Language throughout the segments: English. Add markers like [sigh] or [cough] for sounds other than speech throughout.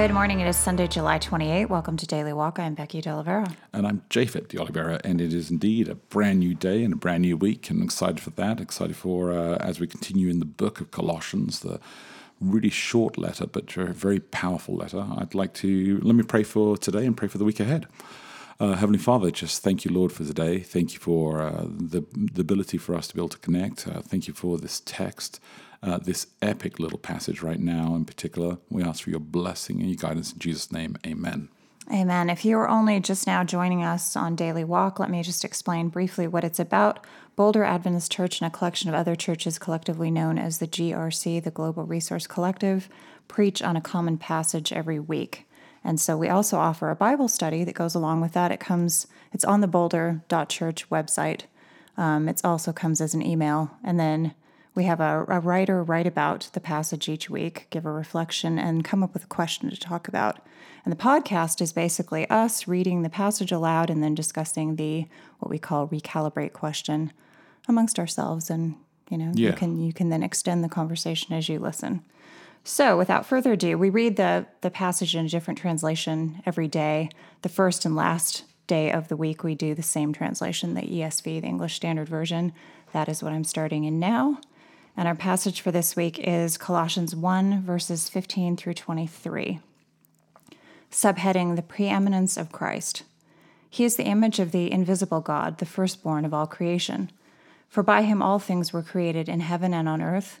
Good morning. It is Sunday, July 28. Welcome to Daily Walk. I'm Becky De Oliveira. And I'm Japhet de Oliveira, and it is indeed a brand new day and a brand new week, and I'm excited for that. Excited for uh, as we continue in the book of Colossians, the really short letter, but a very powerful letter. I'd like to let me pray for today and pray for the week ahead. Uh, Heavenly Father, just thank you, Lord, for today. Thank you for uh, the the ability for us to be able to connect. Uh, thank you for this text uh, this epic little passage right now in particular. We ask for your blessing and your guidance in Jesus' name. Amen. Amen. If you are only just now joining us on Daily Walk, let me just explain briefly what it's about. Boulder Adventist Church and a collection of other churches collectively known as the GRC, the Global Resource Collective, preach on a common passage every week. And so we also offer a Bible study that goes along with that. It comes, it's on the boulder.church website. Um, it also comes as an email. And then we have a, a, writer write about the passage each week, give a reflection, and come up with a question to talk about. And the podcast is basically us reading the passage aloud and then discussing the what we call recalibrate question amongst ourselves. And you know, yeah. you can you can then extend the conversation as you listen. So, without further ado, we read the the passage in a different translation every day. The first and last day of the week, we do the same translation, the ESV, the English Standard Version. That is what I'm starting in now. And our passage for this week is Colossians 1, verses 15 through 23. Subheading The Preeminence of Christ. He is the image of the invisible God, the firstborn of all creation. For by him all things were created in heaven and on earth,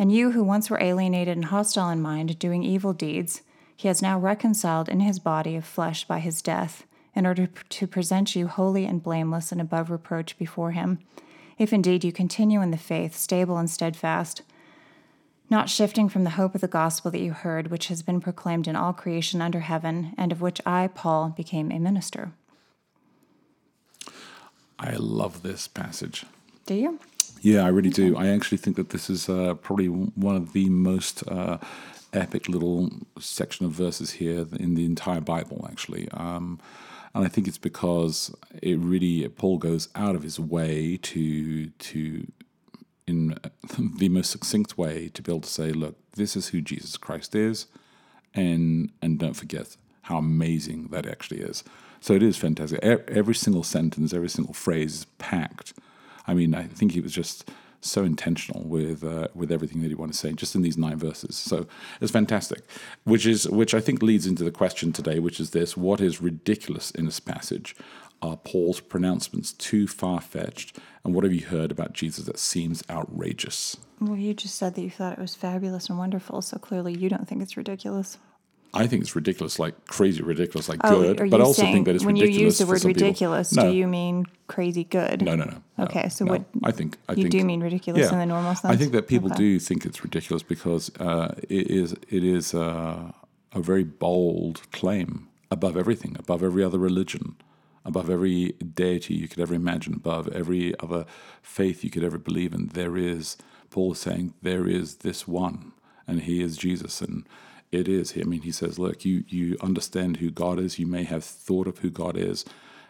And you who once were alienated and hostile in mind, doing evil deeds, he has now reconciled in his body of flesh by his death, in order to present you holy and blameless and above reproach before him if indeed you continue in the faith, stable and steadfast, not shifting from the hope of the gospel that you heard, which has been proclaimed in all creation under heaven, and of which I, Paul, became a minister. I love this passage. Do you? Yeah, I really do. I actually think that this is uh, probably one of the most uh, epic little section of verses here in the entire Bible, actually. Um, and I think it's because it really Paul goes out of his way to to in [laughs] the most succinct way to be able to say, look, this is who Jesus Christ is, and and don't forget how amazing that actually is. So it is fantastic. Every single sentence, every single phrase is packed. I mean, I think he was just so intentional with uh, with everything that he wanted to say, just in these nine verses. So it's fantastic, which is which I think leads into the question today, which is this: What is ridiculous in this passage? Are Paul's pronouncements too far fetched? And what have you heard about Jesus that seems outrageous? Well, you just said that you thought it was fabulous and wonderful, so clearly you don't think it's ridiculous. I think it's ridiculous, like crazy ridiculous, like oh, good. But I also think that it's when ridiculous. When you use the word ridiculous, no. do you mean crazy good? No, no, no. no okay, so no. what? I think I you think, do mean ridiculous yeah, in the normal sense. I think that people okay. do think it's ridiculous because uh, it is it is uh, a very bold claim above everything, above every other religion, above every deity you could ever imagine, above every other faith you could ever believe in. There is Paul is saying there is this one, and he is Jesus, and it is. I mean, he says, look, you, you understand who God is. You may have thought of who God is.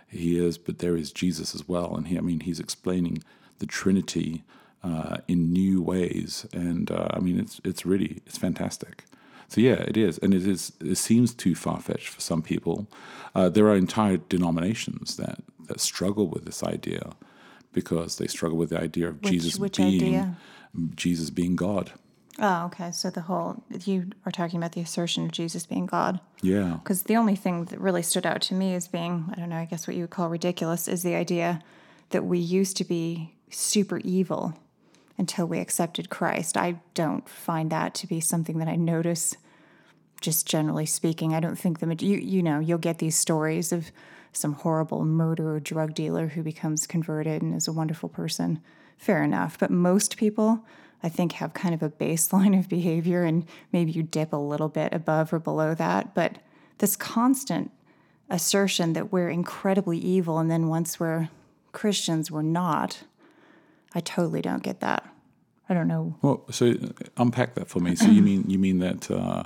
He is, but there is Jesus as well. And he, I mean, he's explaining the Trinity uh, in new ways. And uh, I mean, it's, it's really, it's fantastic. So yeah, it is, and it is. It seems too far fetched for some people. Uh, there are entire denominations that that struggle with this idea because they struggle with the idea of which, Jesus which being idea? Jesus being God. Oh, okay. So the whole you are talking about the assertion of Jesus being God. Yeah. Because the only thing that really stood out to me as being, I don't know, I guess what you would call ridiculous is the idea that we used to be super evil until we accepted Christ. I don't find that to be something that I notice just generally speaking. I don't think the you you know, you'll get these stories of some horrible murderer drug dealer who becomes converted and is a wonderful person. Fair enough, but most people I think have kind of a baseline of behavior and maybe you dip a little bit above or below that, but this constant assertion that we're incredibly evil and then once we're Christians we're not. I totally don't get that. I don't know. Well, so uh, unpack that for me. So you mean you mean that uh,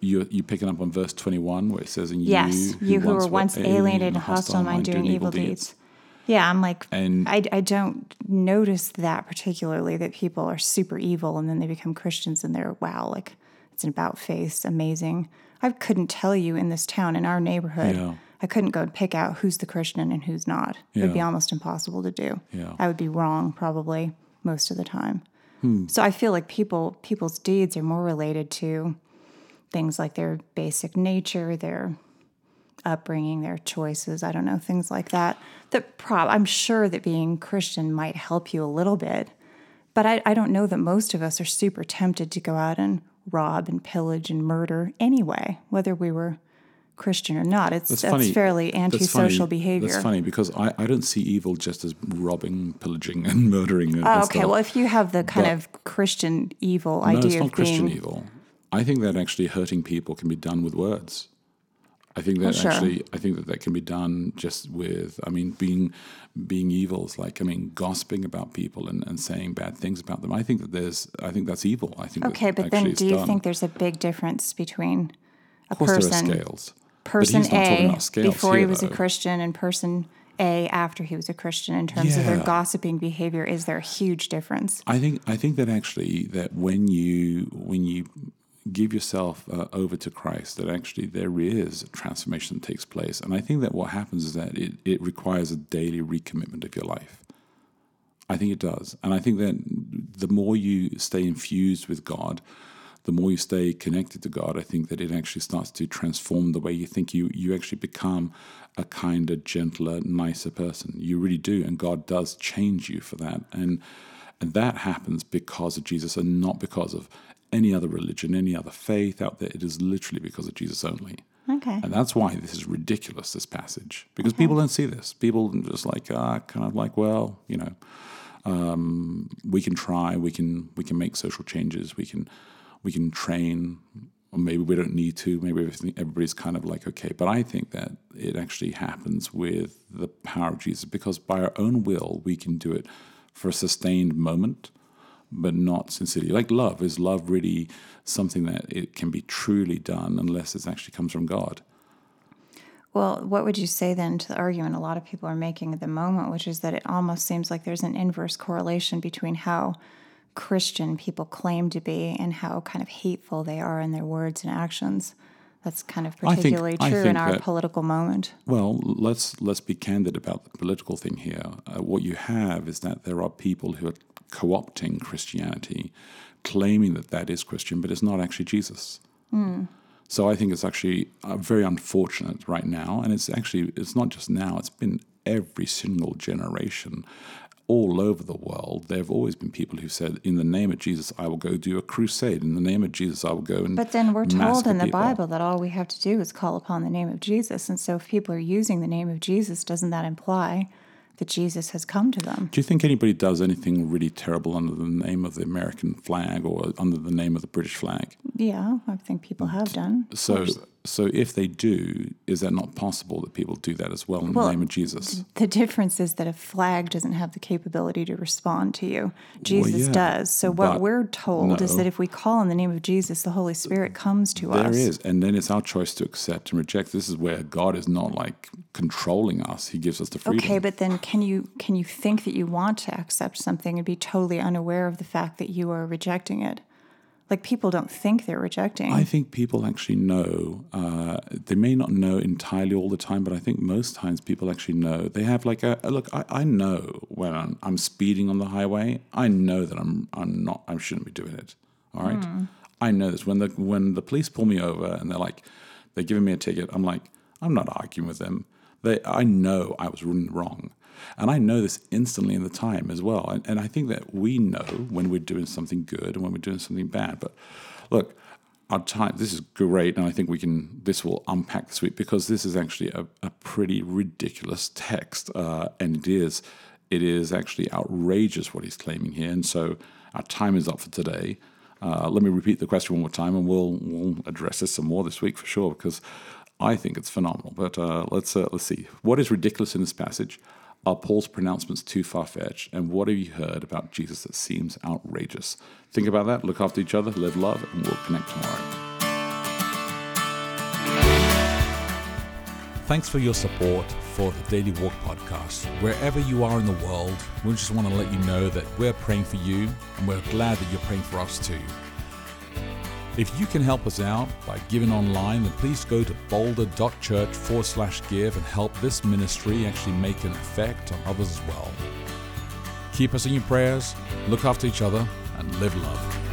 you you picking up on verse twenty one where it says, "And yes, you, you who were once alienated and hostile in mind, doing evil deeds." Yeah, I'm like, And- I, I don't notice that particularly that people are super evil and then they become Christians and they're wow, like it's an about face, amazing. I couldn't tell you in this town in our neighborhood. Yeah. I couldn't go and pick out who's the Christian and who's not. It would be almost impossible to do. Yeah. I would be wrong probably most of the time. Hmm. So I feel like people people's deeds are more related to things like their basic nature, their upbringing, their choices. I don't know things like that. That prob I'm sure that being Christian might help you a little bit, but I, I don't know that most of us are super tempted to go out and rob and pillage and murder anyway, whether we were Christian or not. It's that's, funny. fairly That's antisocial funny. behavior. That's funny because I, I don't see evil just as robbing, pillaging, and [laughs] murdering. And, Oh, okay, stuff. well, if you have the kind But- of Christian evil no, idea it's not Christian being evil. I think that actually hurting people can be done with words. I think that sure. actually, I think that that can be done just with. I mean, being being evil is like I mean, gossiping about people and, and saying bad things about them. I think that there's. I think that's evil. I think. Okay, but then do you done. think there's a big difference between a person scales. person but he's not talking A before here, he was though. a Christian and person A after he was a Christian in terms of their gossiping behavior? Is there a huge difference? I think I think that actually that when you when you give yourself uh, over to Christ, that actually there is transformation that takes place, and I think that what happens is that it, it requires a daily recommitment of your life. I think it does, and I think that the more you stay infused with God, the more you stay connected to God, I think that it actually starts to transform the way you think. You you actually become a kinder, gentler, nicer person. You really do, and God does change you for that. And and that happens because of Jesus, and not because of any other religion, any other faith out there. It is literally because of Jesus only. Okay. And that's why this is ridiculous, this passage, because people don't see this. People are just like, ah, kind of like, well, you know, um, we can try, we can we can make social changes, we can we can train, or maybe we don't need to. Maybe everything, everybody's kind of like okay. But I think that it actually happens with the power of Jesus, because by our own will we can do it for a sustained moment, but not sincerely. Like love is love really something that it can be truly done unless it actually comes from God. Well, what would you say then to the argument a lot of people are making at the moment, which is that it almost seems like there's an inverse correlation between how Christian people claim to be and how kind of hateful they are in their words and actions? That's kind of I think- particularly true in our that- political moment. Well, let's let's be candid about the political thing here. Uh, what you have is that there are people who are co-opting Christianity, claiming that that is Christian, but it's not actually Jesus. So I think it's actually uh, very unfortunate right now, and it's actually it's not just now; it's been every single generation. All over the world, there have always been people who said, "In the name of Jesus, I will go do a crusade. In the name of Jesus, I will go and." But then we're told in the people." Bible that all we have to do is call upon the name of Jesus. And so if people are using the name of Jesus, doesn't that imply that Jesus has come to them? Do you think anybody does anything really terrible under the name of the American flag or under the name of the British flag? Yeah, I think people have done. So. So if they do, is that not possible that people do that as well in Well, the name of Jesus? The difference is that a flag doesn't have the capability to respond to you. Jesus yeah, does. So what we're told is that if we call on the name of Jesus, the Holy Spirit comes to There us. There is. and then it's our choice to accept and reject. This is where God is not like controlling us; He gives us the freedom. Okay, but then can you can you think that you want to accept something and be totally unaware of the fact that you are rejecting it? Like people don't think they're rejecting. I think people actually know. Uh, they may not know entirely all the time, but I think most times people actually know. They have like a, a look. I, I know when I'm, I'm speeding on the highway. I know that I'm I'm not. I shouldn't be doing it. All right, I know this. When the when the police pull me over and they're like, they're giving me a ticket. I'm like, I'm not arguing with them. They, I know I was wrong. And I know this instantly in the time as well. And, and I think that we know when we're doing something good and when we're doing something bad. But look, our time, this is great. And I think we can, this will unpack this week because this is actually a, a pretty ridiculous text. Uh, and it is, it is actually outrageous what he's claiming here. And so our time is up for today. Uh, let me repeat the question one more time, and we'll we'll address this some more this week for sure because I think it's phenomenal. But uh, let's uh, let's see what is ridiculous in this passage. Are Paul's pronouncements too far fetched? And what have you heard about Jesus that seems outrageous? Think about that, look after each other, live love, and we'll connect tomorrow. Thanks for your support for the Daily Walk podcast. Wherever you are in the world, we just want to let you know that we're praying for you and we're glad that you're praying for us too. If you can help us out by giving online, then please go to boulder.church forward slash give and help this ministry actually make an effect on others as well. Keep us in your prayers, look after each other, and live love.